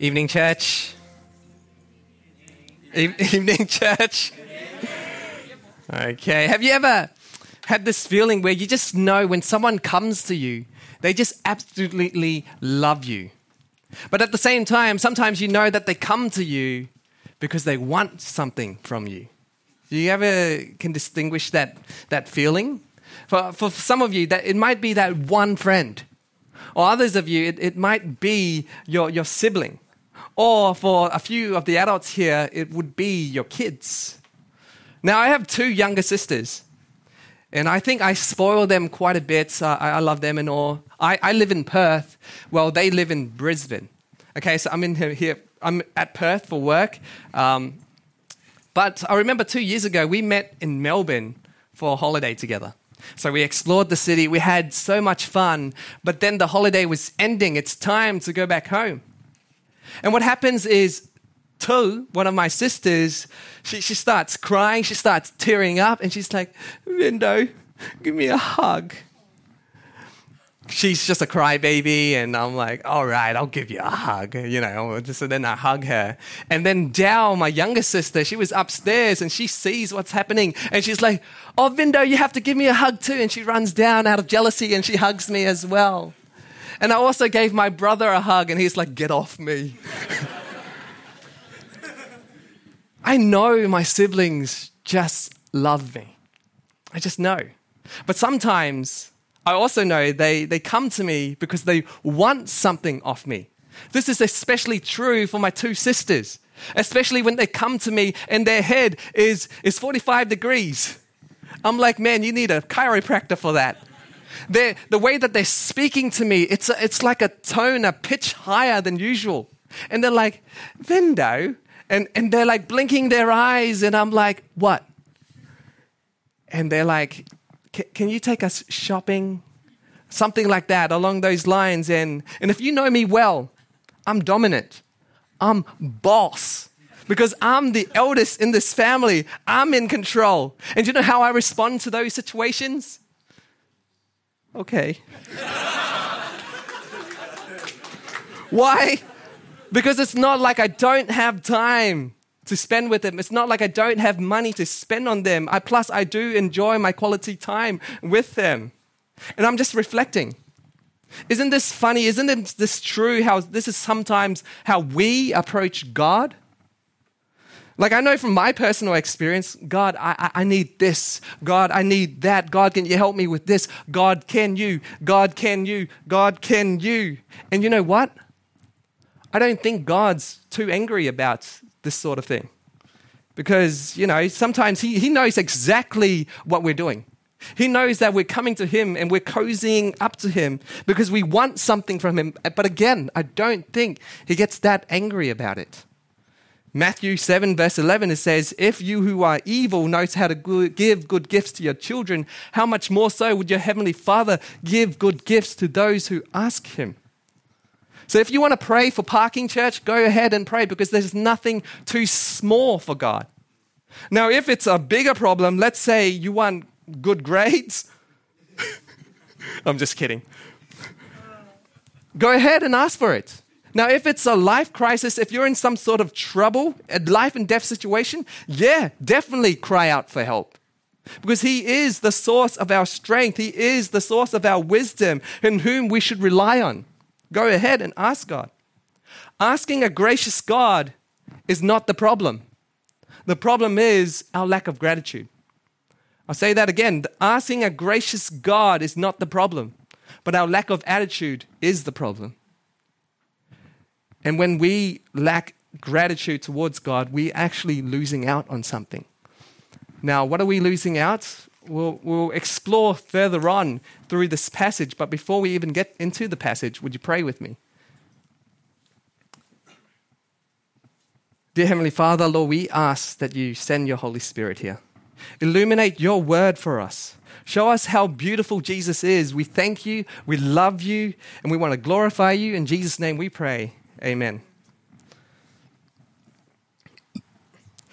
Evening, church. E- evening, church. Okay. Have you ever had this feeling where you just know when someone comes to you, they just absolutely love you? But at the same time, sometimes you know that they come to you because they want something from you. Do you ever can distinguish that, that feeling? For, for some of you, that it might be that one friend. Or others of you, it, it might be your, your sibling. Or for a few of the adults here, it would be your kids. Now, I have two younger sisters. And I think I spoil them quite a bit. I, I, love them and all. I, I live in Perth. Well, they live in Brisbane. Okay, so I'm in here I'm at Perth for work. Um, but I remember two years ago, we met in Melbourne for a holiday together. So we explored the city. We had so much fun. But then the holiday was ending. It's time to go back home. And what happens is, Tu, one of my sisters, she, she starts crying. She starts tearing up. And she's like, Vindo, give me a hug she's just a crybaby, and I'm like, all right, I'll give you a hug, you know. So then I hug her, and then Dao, my younger sister, she was upstairs and she sees what's happening, and she's like, oh, Vindo, you have to give me a hug too, and she runs down out of jealousy and she hugs me as well. And I also gave my brother a hug, and he's like, get off me. I know my siblings just love me. I just know. But sometimes I also know they, they come to me because they want something off me. This is especially true for my two sisters, especially when they come to me and their head is, is 45 degrees. I'm like, man, you need a chiropractor for that. They're, the way that they're speaking to me, it's, a, it's like a tone, a pitch higher than usual. And they're like, Vendo. And, and they're like blinking their eyes. And I'm like, what? And they're like, can you take us shopping? Something like that, along those lines. And, and if you know me well, I'm dominant. I'm boss. Because I'm the eldest in this family. I'm in control. And you know how I respond to those situations? Okay. Why? Because it's not like I don't have time to spend with them. It's not like I don't have money to spend on them. I, plus, I do enjoy my quality time with them. And I'm just reflecting. Isn't this funny? Isn't this true? How this is sometimes how we approach God? Like, I know from my personal experience, God, I, I need this. God, I need that. God, can you help me with this? God, can you? God, can you? God, can you? And you know what? I don't think God's too angry about this sort of thing. Because, you know, sometimes he, he knows exactly what we're doing. He knows that we're coming to Him and we're cozying up to Him because we want something from Him. But again, I don't think He gets that angry about it. Matthew 7, verse 11, it says, If you who are evil knows how to give good gifts to your children, how much more so would your heavenly Father give good gifts to those who ask Him? So if you want to pray for parking church, go ahead and pray because there's nothing too small for God. Now, if it's a bigger problem, let's say you want good grades. I'm just kidding. Go ahead and ask for it. Now, if it's a life crisis, if you're in some sort of trouble, a life and death situation, yeah, definitely cry out for help. Because He is the source of our strength, He is the source of our wisdom, in whom we should rely on. Go ahead and ask God. Asking a gracious God is not the problem. The problem is our lack of gratitude. I'll say that again. Asking a gracious God is not the problem, but our lack of attitude is the problem. And when we lack gratitude towards God, we're actually losing out on something. Now, what are we losing out? we'll, we'll explore further on through this passage. But before we even get into the passage, would you pray with me? Dear Heavenly Father, Lord, we ask that you send your Holy Spirit here. Illuminate your word for us. Show us how beautiful Jesus is. We thank you, we love you, and we want to glorify you. In Jesus' name we pray. Amen.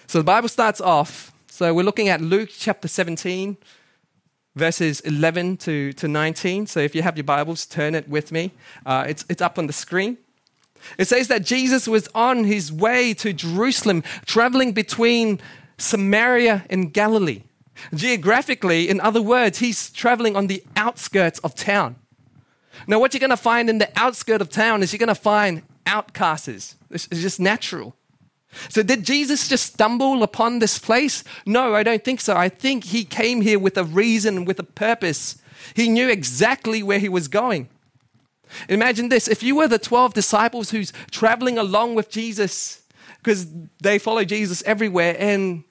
So the Bible starts off so we're looking at Luke chapter 17, verses 11 to, to 19. So if you have your Bibles, turn it with me. Uh, it's, it's up on the screen. It says that Jesus was on his way to Jerusalem, traveling between Samaria and Galilee. Geographically, in other words, he's traveling on the outskirts of town. Now, what you're going to find in the outskirts of town is you're going to find outcasts. It's just natural. So, did Jesus just stumble upon this place? No, I don't think so. I think he came here with a reason, with a purpose. He knew exactly where he was going. Imagine this if you were the 12 disciples who's traveling along with Jesus, because they follow Jesus everywhere, and,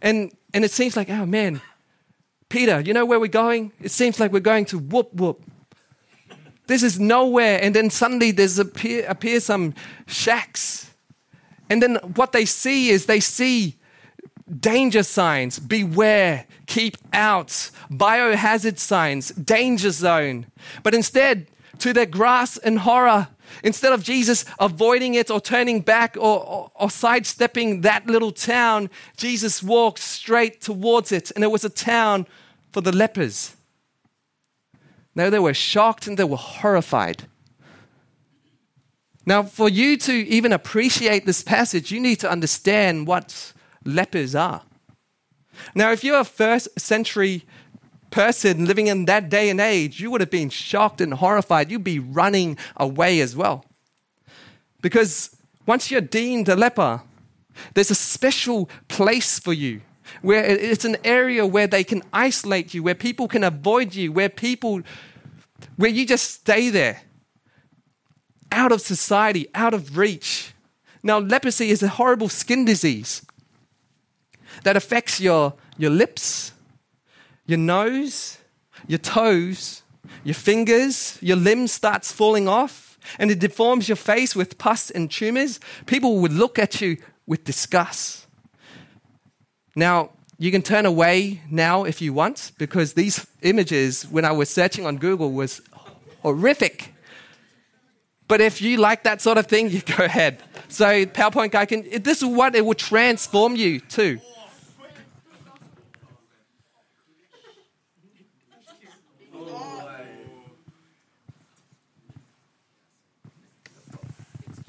and, and it seems like, oh man, Peter, you know where we're going? It seems like we're going to whoop whoop. This is nowhere. And then suddenly there's appear, appear some shacks. And then what they see is they see danger signs, beware, keep out, biohazard signs, danger zone. But instead, to their grass and horror, instead of Jesus avoiding it or turning back or, or, or, sidestepping that little town, Jesus walked straight towards it. And it was a town for the lepers. Now they were shocked and they were horrified. Now, for you to even appreciate this passage, you need to understand what lepers are. Now, if you're a first century person living in that day and age, you would have been shocked and horrified. You'd be running away as well. Because once you're deemed a leper, there's a special place for you where it's an area where they can isolate you, where people can avoid you, where people, where you just stay there, out of society, out of reach. Now, leprosy is a horrible skin disease that affects your, your lips, your nose, your toes, your fingers, your limbs starts falling off, and it deforms your face with pus and tumors. People would look at you with disgust. Now, you can turn away now if you want, because these images, when I was searching on Google, was horrific. But if you like that sort of thing, you go ahead. So PowerPoint guy can. This is what it will transform you to.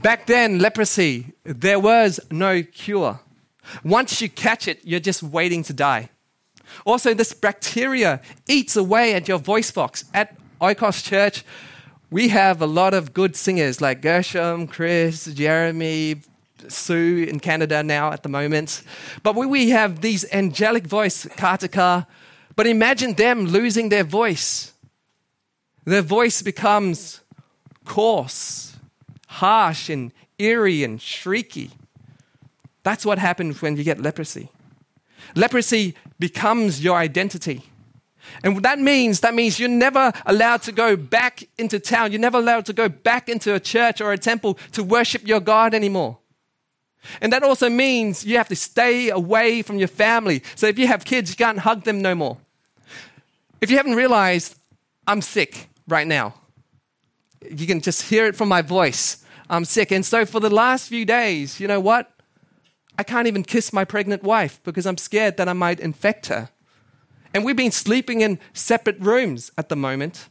Back then, leprosy, there was no cure. Once you catch it, you're just waiting to die. Also, this bacteria eats away at your voice box. At Oikos Church, we have a lot of good singers like Gershom, Chris, Jeremy, Sue in Canada now at the moment. But we have these angelic voice, Kataka. But imagine them losing their voice. Their voice becomes coarse harsh and eerie and shrieky. That's what happens when you get leprosy. Leprosy becomes your identity. And that means that means you're never allowed to go back into town. You're never allowed to go back into a church or a temple to worship your God anymore. And that also means you have to stay away from your family. So if you have kids, you can't hug them no more. If you haven't realized, I'm sick right now. You can just hear it from my voice. I'm sick. And so for the last few days, you know what? I can't even kiss my pregnant wife because I'm scared that I might infect her. And we've been sleeping in separate rooms at the moment.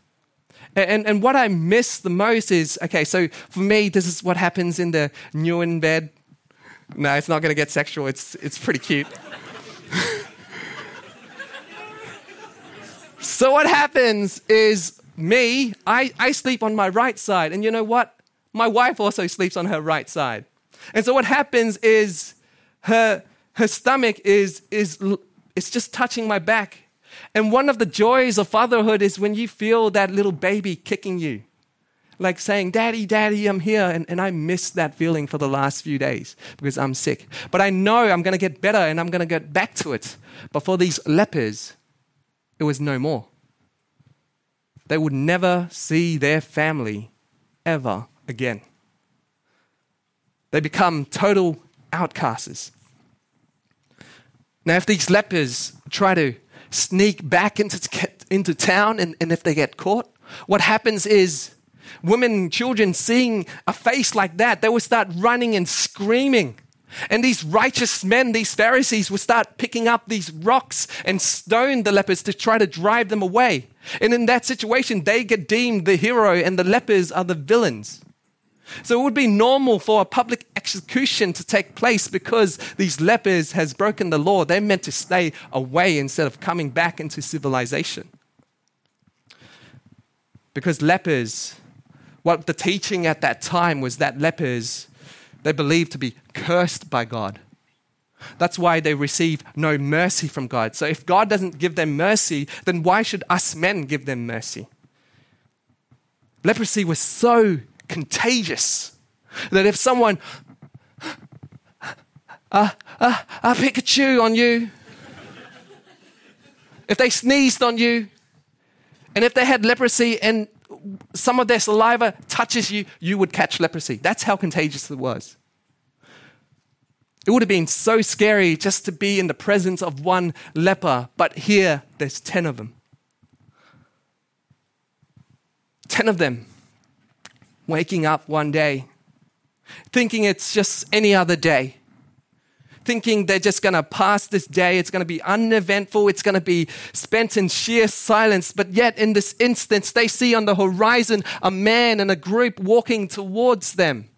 And, and, what I miss the most is okay, so for me, this is what happens in the new in bed. No, it's not going to get sexual. It's, it's pretty cute. so what happens is me, I, I sleep on my right side. And you know what? my wife also sleeps on her right side. And so what happens is her, her stomach is, is it's just touching my back. And one of the joys of fatherhood is when you feel that little baby kicking you, like saying, Daddy, Daddy, I'm here. And, and I miss that feeling for the last few days because I'm sick. But I know I'm going to get better and I'm going to get back to it. But for these lepers, it was no more. They would never see their family ever again. They become total outcasts. Now, if these lepers try to sneak back into, into town and, and if they get caught, what happens is women and children seeing a face like that, they will start running and screaming. And these righteous men, these Pharisees, will start picking up these rocks and stone the lepers to try to drive them away. And in that situation, they get deemed the hero and the lepers are the villains. So it would be normal for a public execution to take place because these lepers has broken the law. They're meant to stay away instead of coming back into civilization. Because lepers, what the teaching at that time was that lepers, they believed to be cursed by God. That's why they receive no mercy from God. So if God doesn't give them mercy, then why should us men give them mercy? Leprosy was so contagious that if someone, uh, uh, uh, Pikachu on you, if they sneezed on you, and if they had leprosy and some of their saliva touches you, you would catch leprosy. That's how contagious it was. It would have been so scary just to be in the presence of one leper, but here there's 10 of them. 10 of them waking up one day, thinking it's just any other day, thinking they're just going to pass this day, it's going to be uneventful, it's going to be spent in sheer silence. But yet, in this instance, they see on the horizon a man and a group walking towards them.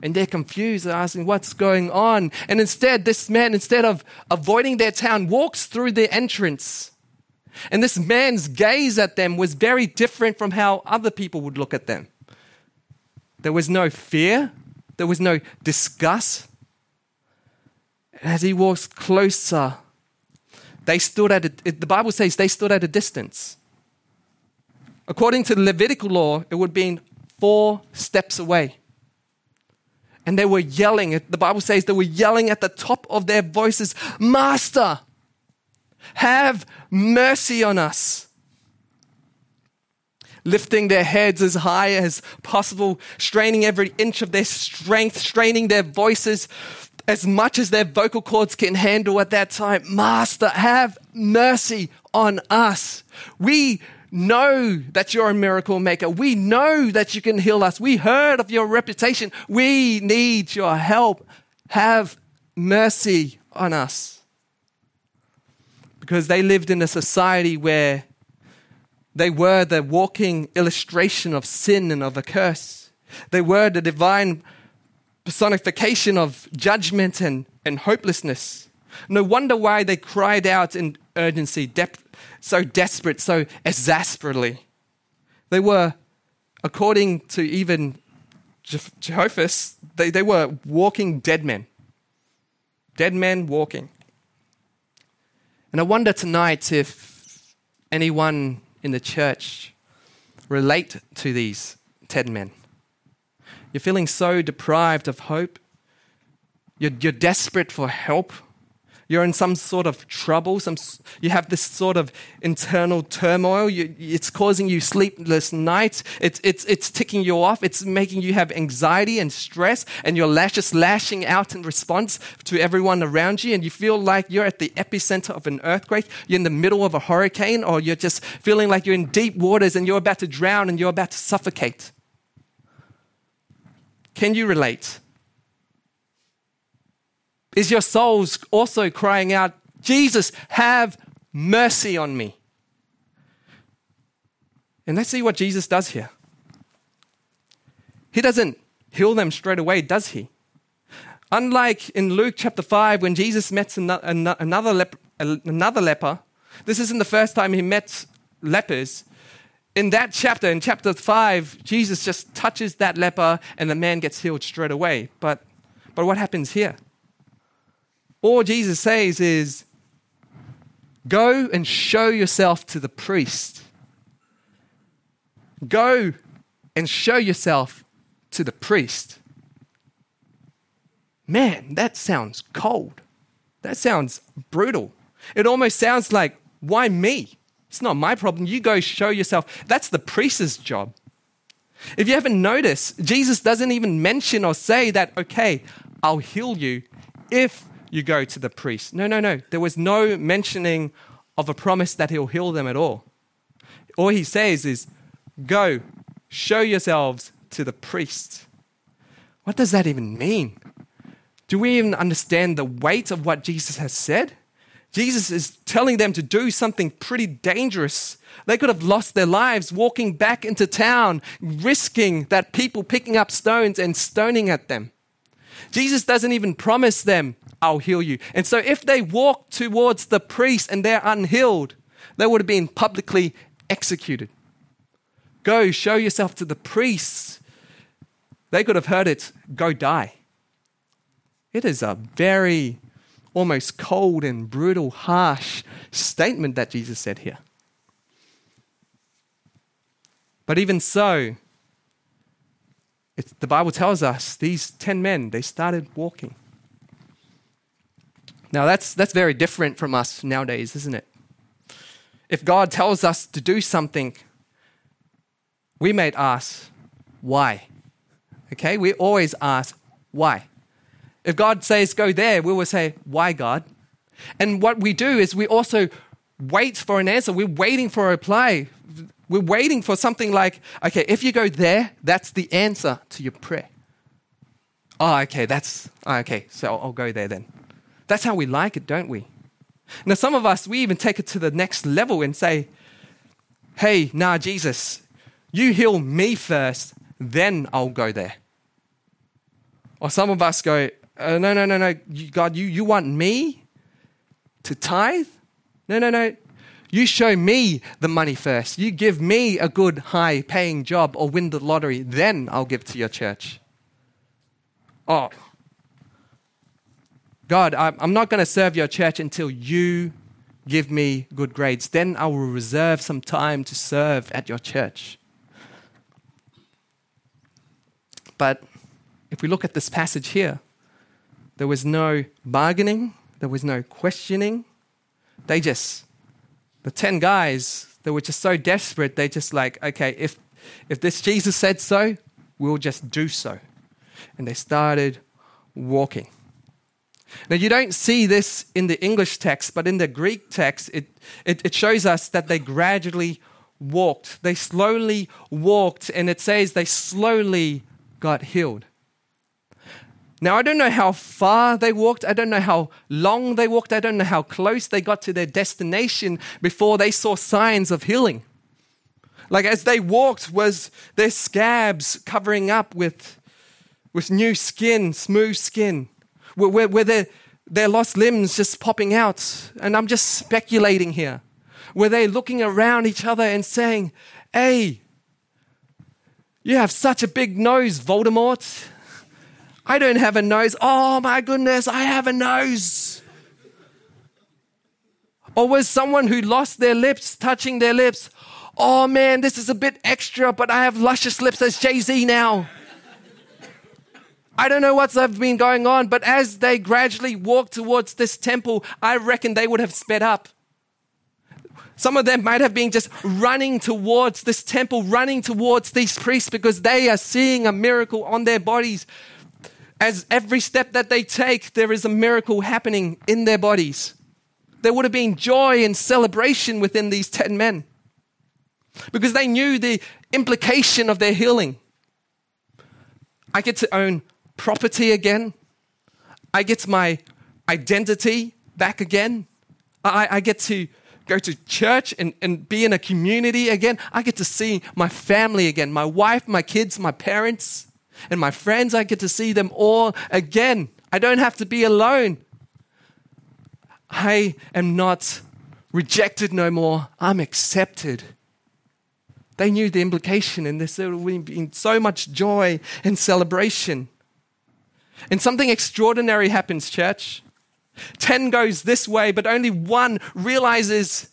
And they're confused. They're asking, What's going on? And instead, this man, instead of avoiding their town, walks through the entrance. And this man's gaze at them was very different from how other people would look at them. There was no fear, there was no disgust. As he walks closer, they stood at a, the Bible says they stood at a distance. According to the Levitical law, it would have been four steps away and they were yelling. The Bible says they were yelling at the top of their voices, Master, have mercy on us. Lifting their heads as high as possible, straining every inch of their strength, straining their voices as much as their vocal cords can handle at that time. Master, have mercy on us. We know that you're a miracle maker. We know that you can heal us. We heard of your reputation. We need your help. Have mercy on us. Because they lived in a society where they were the walking illustration of sin and of a curse. They were the divine personification of judgment and, and hopelessness. No wonder why they cried out in urgency, so desperate, so exasperately. They were, according to even Josephus, they, they were walking dead men. Dead men walking. And I wonder tonight if anyone in the church relate to these dead men. You're feeling so deprived of hope. You're, you're desperate for help you're in some sort of trouble, some, you have this sort of internal turmoil, you, it's causing you sleepless nights, it's, it's, it's ticking you off, it's making you have anxiety and stress, and you're just lashing out in response to everyone around you, and you feel like you're at the epicenter of an earthquake, you're in the middle of a hurricane, or you're just feeling like you're in deep waters and you're about to drown and you're about to suffocate. Can you relate? Is your souls also crying out, Jesus, have mercy on me? And let's see what Jesus does here. He doesn't heal them straight away, does he? Unlike in Luke chapter 5, when Jesus met another, lep- another leper, this isn't the first time he met lepers. In that chapter, in chapter 5, Jesus just touches that leper and the man gets healed straight away. But, but what happens here? All Jesus says is, Go and show yourself to the priest. Go and show yourself to the priest. Man, that sounds cold. That sounds brutal. It almost sounds like, why me? It's not my problem. You go show yourself. That's the priest's job. If you haven't noticed, Jesus doesn't even mention or say that, okay, I'll heal you if you go to the priest. No, no, no. There was no mentioning of a promise that he'll heal them at all. All he says is, Go, show yourselves to the priest. What does that even mean? Do we even understand the weight of what Jesus has said? Jesus is telling them to do something pretty dangerous. They could have lost their lives walking back into town, risking that people picking up stones and stoning at them. Jesus doesn't even promise them, I'll heal you. And so if they walked towards the priest and they're unhealed, they would have been publicly executed. Go show yourself to the priests. They could have heard it, go die. It is a very almost cold and brutal, harsh statement that Jesus said here. But even so, the Bible tells us these 10 men, they started walking. Now, that's, that's very different from us nowadays, isn't it? If God tells us to do something, we may ask, why? Okay, we always ask, why? If God says go there, we will say, why, God? And what we do is we also wait for an answer. We're waiting for a reply. We're waiting for something like, okay, if you go there, that's the answer to your prayer. Oh, okay, that's, oh, okay, so I'll go there then. That's how we like it, don't we? Now, some of us, we even take it to the next level and say, hey, nah, Jesus, you heal me first, then I'll go there. Or some of us go, uh, no, no, no, no, God, you, you want me to tithe? No, no, no. You show me the money first. You give me a good, high paying job or win the lottery, then I'll give to your church. Oh, God, I'm not going to serve your church until you give me good grades. Then I will reserve some time to serve at your church. But if we look at this passage here, there was no bargaining, there was no questioning. They just, the 10 guys, they were just so desperate, they just like, okay, if, if this Jesus said so, we'll just do so. And they started walking. Now, you don't see this in the English text, but in the Greek text, it, it, it, shows us that they gradually walked. They slowly walked, and it says they slowly got healed. Now, I don't know how far they walked. I don't know how long they walked. I don't know how close they got to their destination before they saw signs of healing. Like as they walked, was their scabs covering up with, with new skin, smooth skin? Were, were their, their lost limbs just popping out? And I'm just speculating here. Were they looking around each other and saying, Hey, you have such a big nose, Voldemort? I don't have a nose. Oh my goodness, I have a nose. Or was someone who lost their lips touching their lips? Oh man, this is a bit extra, but I have luscious lips as Jay Z now. I don't know what's been going on, but as they gradually walked towards this temple, I reckon they would have sped up. Some of them might have been just running towards this temple, running towards these priests because they are seeing a miracle on their bodies as every step that they take, there is a miracle happening in their bodies. There would have been joy and celebration within these 10 men because they knew the implication of their healing. I get to own property again, I get my identity back again, I, I get to go to church and, and be in a community again. I get to see my family again my wife, my kids, my parents. And my friends, I get to see them all again. I don't have to be alone. I am not rejected no more. I'm accepted. They knew the implication, and there would have been so much joy and celebration. And something extraordinary happens, church. Ten goes this way, but only one realizes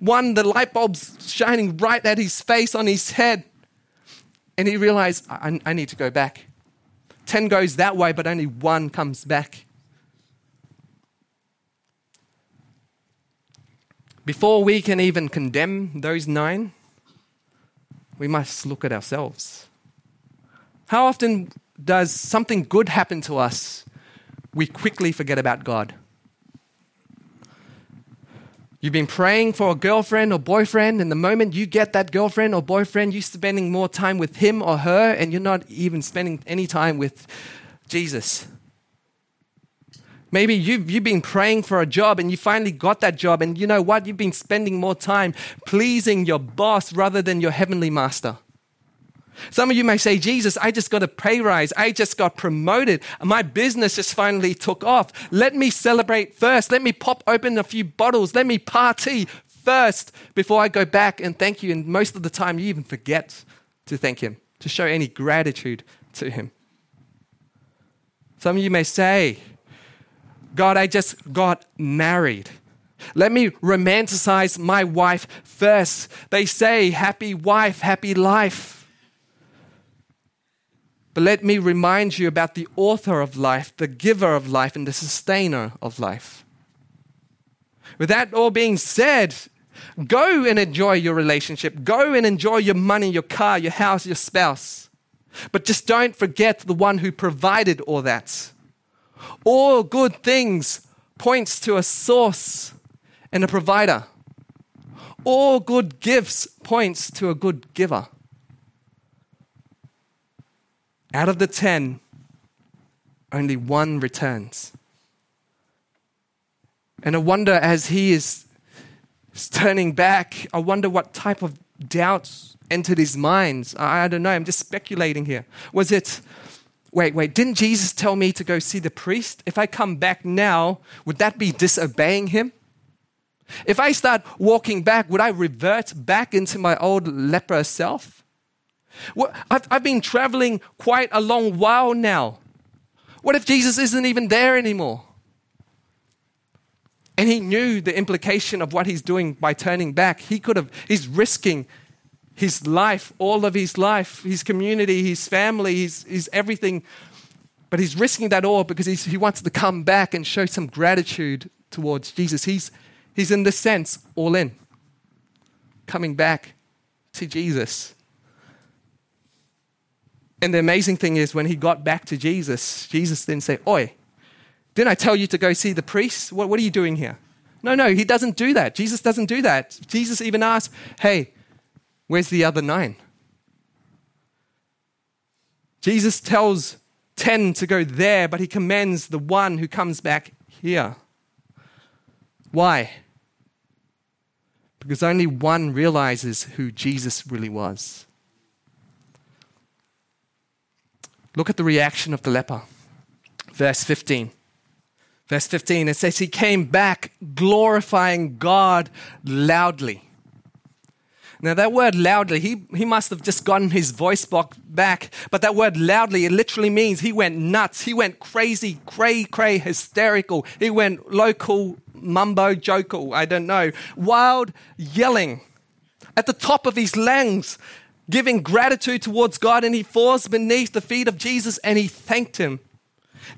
one, the light bulb's shining right at his face on his head. And he realized, I, I need to go back. 10 goes that way, but only one comes back. Before we can even condemn those nine, we must look at ourselves. How often does something good happen to us? We quickly forget about God. You've been praying for a girlfriend or boyfriend, and the moment you get that girlfriend or boyfriend, you're spending more time with him or her, and you're not even spending any time with Jesus. Maybe you've, you've been praying for a job and you finally got that job, and you know what? You've been spending more time pleasing your boss rather than your heavenly master. Some of you may say, Jesus, I just got a pay rise. I just got promoted. My business just finally took off. Let me celebrate first. Let me pop open a few bottles. Let me party first before I go back and thank you. And most of the time, you even forget to thank Him, to show any gratitude to Him. Some of you may say, God, I just got married. Let me romanticize my wife first. They say, happy wife, happy life. But let me remind you about the author of life, the giver of life, and the sustainer of life. With that all being said, go and enjoy your relationship. Go and enjoy your money, your car, your house, your spouse. But just don't forget the one who provided all that. All good things points to a source and a provider. All good gifts points to a good giver. Out of the 10, only one returns. And I wonder as he is turning back, I wonder what type of doubts entered his mind. I, don't know, I'm just speculating here. Was it, wait, wait, didn't Jesus tell me to go see the priest? If I come back now, would that be disobeying him? If I start walking back, would I revert back into my old leper self? I've, I've been traveling quite a long while now. What if Jesus isn't even there anymore? And he knew the implication of what he's doing by turning back. He could have, he's risking his life, all of his life, his community, his family, his, his everything. But he's risking that all because he wants to come back and show some gratitude towards Jesus. He's, he's in this sense all in, coming back to Jesus. And the amazing thing is, when he got back to Jesus, Jesus then said, Oi, didn't I tell you to go see the priest? What, what are you doing here? No, no, he doesn't do that. Jesus doesn't do that. Jesus even asked, Hey, where's the other nine? Jesus tells 10 to go there, but he commends the one who comes back here. Why? Because only one realizes who Jesus really was. Look at the reaction of the leper. Verse 15. Verse 15, it says, He came back glorifying God loudly. Now, that word loudly, he, he must have just gotten his voice box back. But that word loudly, it literally means he went nuts. He went crazy, cray, cray, hysterical. He went local mumbo joko, I don't know. Wild yelling at the top of his lungs giving gratitude towards God, and he falls beneath the feet of Jesus and he thanked him.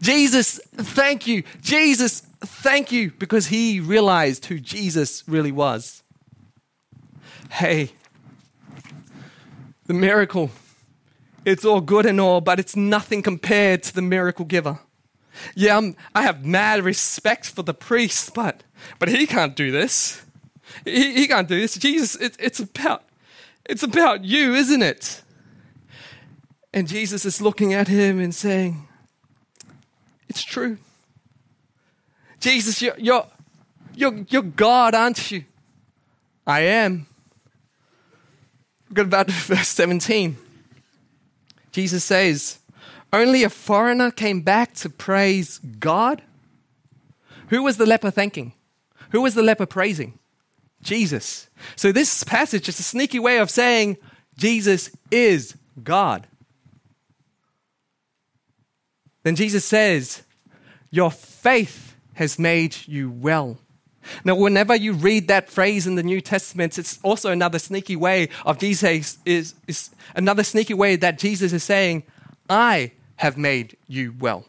Jesus, thank you. Jesus, thank you, because he realized who Jesus really was. Hey, the miracle, it's all good and all, but it's nothing compared to the miracle giver. Yeah, I'm, i have mad respect for the priest, but, but he can't do this. He, he can't do this. Jesus, it, it's about it's about you, isn't it? And Jesus is looking at him and saying, It's true. Jesus, you're, you're, you're, you're God, aren't you? I am. Go about verse 17. Jesus says, Only a foreigner came back to praise God. Who was the leper thanking? Who was the leper praising? Jesus. So this passage is a sneaky way of saying Jesus is God. Then Jesus says, Your faith has made you well. Now, whenever you read that phrase in the New Testament, it's also another sneaky way of Jesus is, is another sneaky way that Jesus is saying, I have made you well.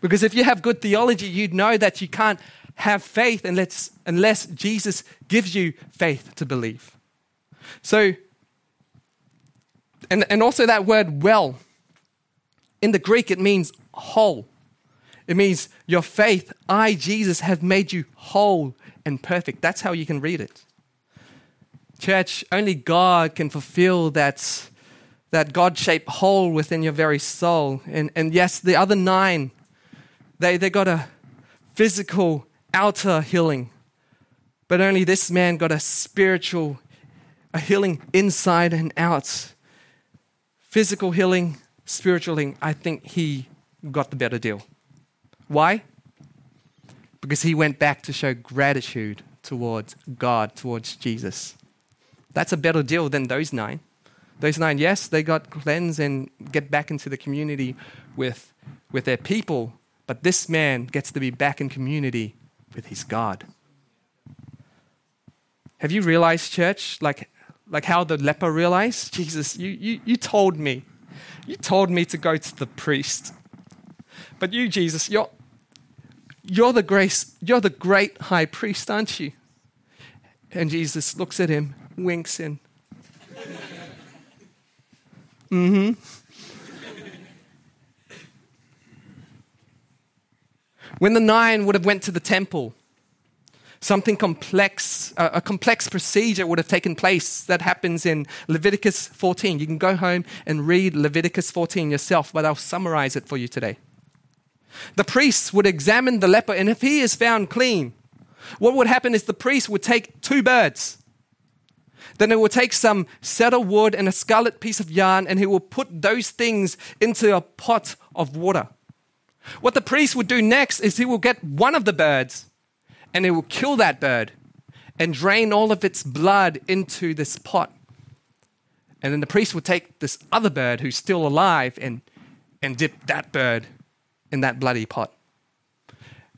Because if you have good theology, you'd know that you can't have faith unless, unless Jesus gives you faith to believe. So, and, and also that word well, in the Greek, it means whole. It means your faith, I, Jesus, have made you whole and perfect. That's how you can read it. Church, only God can fulfill that, that God shaped hole within your very soul. And, and yes, the other nine, they, they got a physical outer healing, but only this man got a spiritual, a healing inside and out. Physical healing, spiritual healing. I think he got the better deal. Why? Because he went back to show gratitude towards God, towards Jesus. That's a better deal than those nine. Those nine, yes, they got cleansed and get back into the community with, with their people, but this man gets to be back in community with his God. Have you realized, church, like, like how the leper realized? Jesus, you, you, you told me. You told me to go to the priest. But you, Jesus, you're, you're, the grace, you're the great high priest, aren't you? And Jesus looks at him, winks in. mm When the nine would have went to the temple, something complex, uh, a complex procedure would have taken place that happens in Leviticus 14. You can go home and read Leviticus 14 yourself, but I'll summarize it for you today. The priests would examine the leper, and if he is found clean, what would happen is the priest would take two birds. Then he would take some cedar wood and a scarlet piece of yarn, and he will put those things into a pot of water. What the priest would do next is he will get one of the birds and he will kill that bird and drain all of its blood into this pot. And then the priest would take this other bird who's still alive and, and dip that bird in that bloody pot.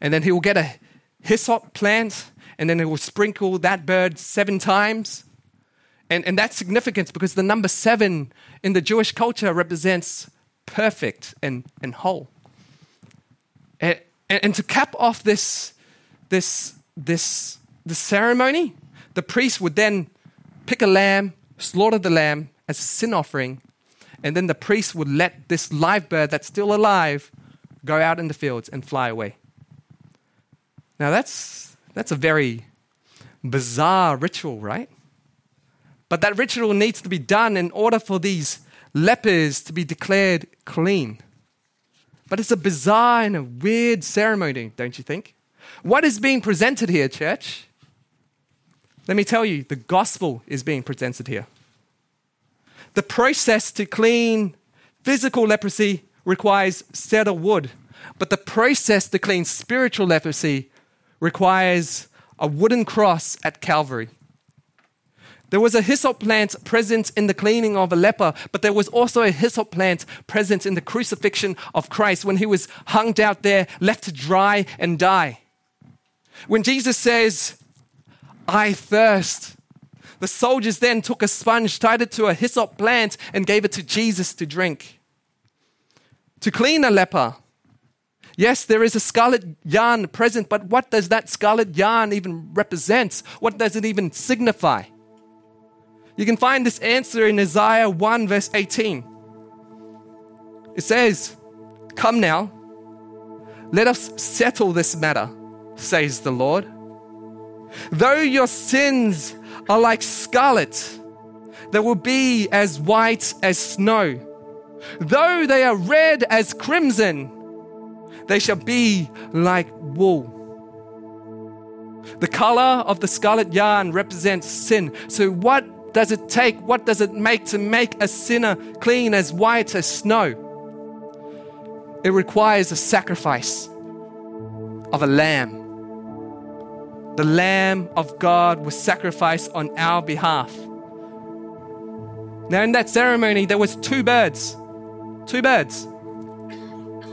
And then he will get a hyssop plant and then he will sprinkle that bird seven times. And, and that's significant because the number seven in the Jewish culture represents perfect and, and whole. And, and, to cap off this, this, this, this ceremony, the priest would then pick a lamb, slaughter the lamb as a sin offering, and then the priest would let this live bird that's still alive go out in the fields and fly away. Now, that's, that's a very bizarre ritual, right? But that ritual needs to be done in order for these lepers to be declared clean. But it's a bizarre and a weird ceremony, don't you think? What is being presented here, church? Let me tell you, the gospel is being presented here. The process to clean physical leprosy requires cedar wood, but the process to clean spiritual leprosy requires a wooden cross at Calvary. There was a hyssop plant present in the cleaning of a leper, but there was also a hyssop plant present in the crucifixion of Christ when he was hung out there, left to dry and die. When Jesus says, I thirst, the soldiers then took a sponge, tied it to a hyssop plant, and gave it to Jesus to drink. To clean a leper, Yes, there is a scarlet yarn present, but what does that scarlet yarn even represent? What does it even signify? You can find this answer in Isaiah 1, verse 18. It says, Come now, let us settle this matter, says the Lord. Though your sins are like scarlet, they will be as white as snow. Though they are red as crimson, they shall be like wool. The color of the scarlet yarn represents sin. So, what does it take? What does it make to make a sinner clean as white as snow? It requires a sacrifice of a lamb. The Lamb of God was sacrificed on our behalf. Now, in that ceremony, there was two birds. Two birds.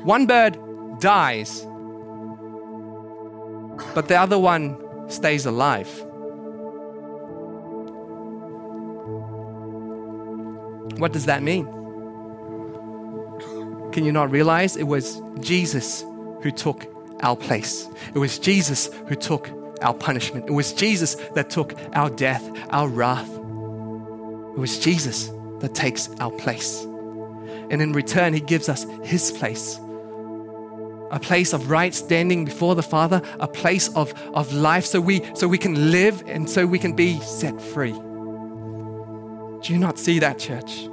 One bird dies, but the other one stays alive. What does that mean? Can you not realize it was Jesus who took our place? It was Jesus who took our punishment. It was Jesus that took our death, our wrath. It was Jesus that takes our place. And in return, He gives us His place a place of right standing before the Father, a place of, of life so we, so we can live and so we can be set free. Do you not see that, church?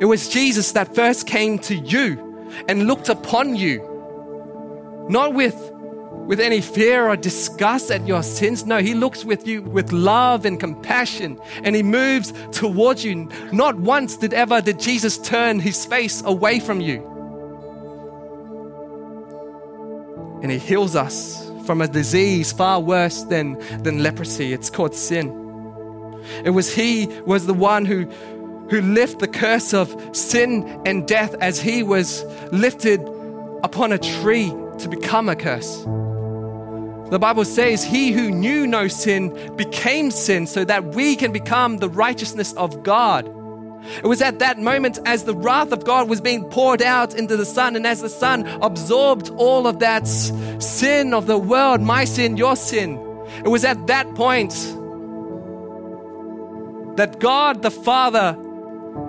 It was Jesus that first came to you and looked upon you not with with any fear or disgust at your sins. No, he looks with you with love and compassion and he moves towards you. Not once did ever did Jesus turn his face away from you. And he heals us from a disease far worse than, than leprosy. It's called sin. It was he was the one who who lifted the curse of sin and death as he was lifted upon a tree to become a curse. The Bible says, He who knew no sin became sin so that we can become the righteousness of God. It was at that moment as the wrath of God was being poured out into the Son, and as the Son absorbed all of that sin of the world, my sin, your sin. It was at that point that God the Father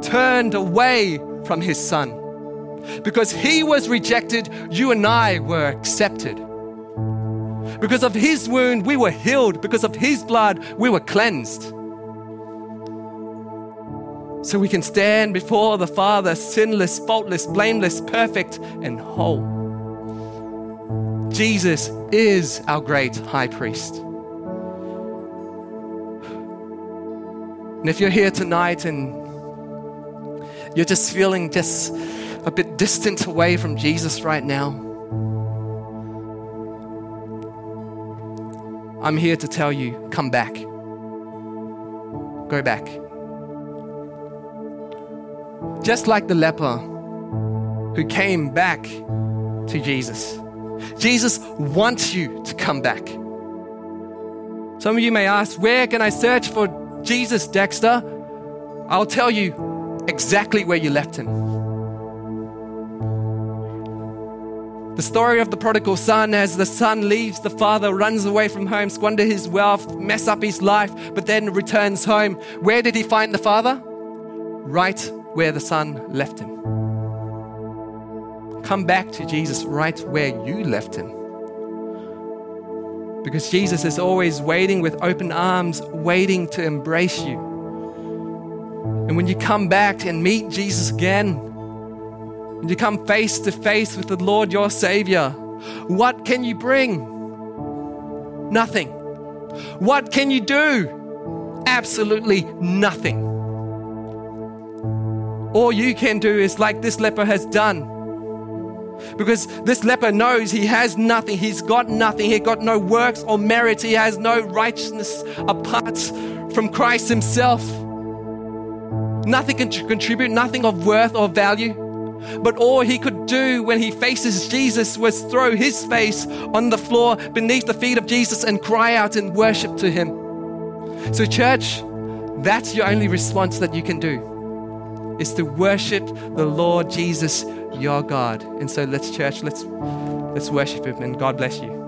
turned away from His Son. Because He was rejected, you and I were accepted. Because of his wound, we were healed. Because of his blood, we were cleansed. So we can stand before the Father sinless, faultless, blameless, perfect, and whole. Jesus is our great high priest. And if you're here tonight and you're just feeling just a bit distant away from Jesus right now, I'm here to tell you come back. Go back. Just like the leper who came back to Jesus. Jesus wants you to come back. Some of you may ask, Where can I search for Jesus, Dexter? I'll tell you exactly where you left him. The story of the prodigal son as the son leaves the father, runs away from home, squander his wealth, mess up his life, but then returns home. Where did he find the father? Right where the son left him. Come back to Jesus right where you left him. Because Jesus is always waiting with open arms, waiting to embrace you. And when you come back and meet Jesus again, and you come face to face with the Lord your Savior, what can you bring? Nothing. What can you do? Absolutely nothing. All you can do is like this leper has done. Because this leper knows he has nothing, he's got nothing, he got no works or merit, he has no righteousness apart from Christ himself. Nothing can contribute, nothing of worth or value. But all he could do when he faces Jesus was throw his face on the floor beneath the feet of Jesus and cry out in worship to him. So, church, that's your only response that you can do is to worship the Lord Jesus, your God. And so let's church, let's let's worship him and God bless you.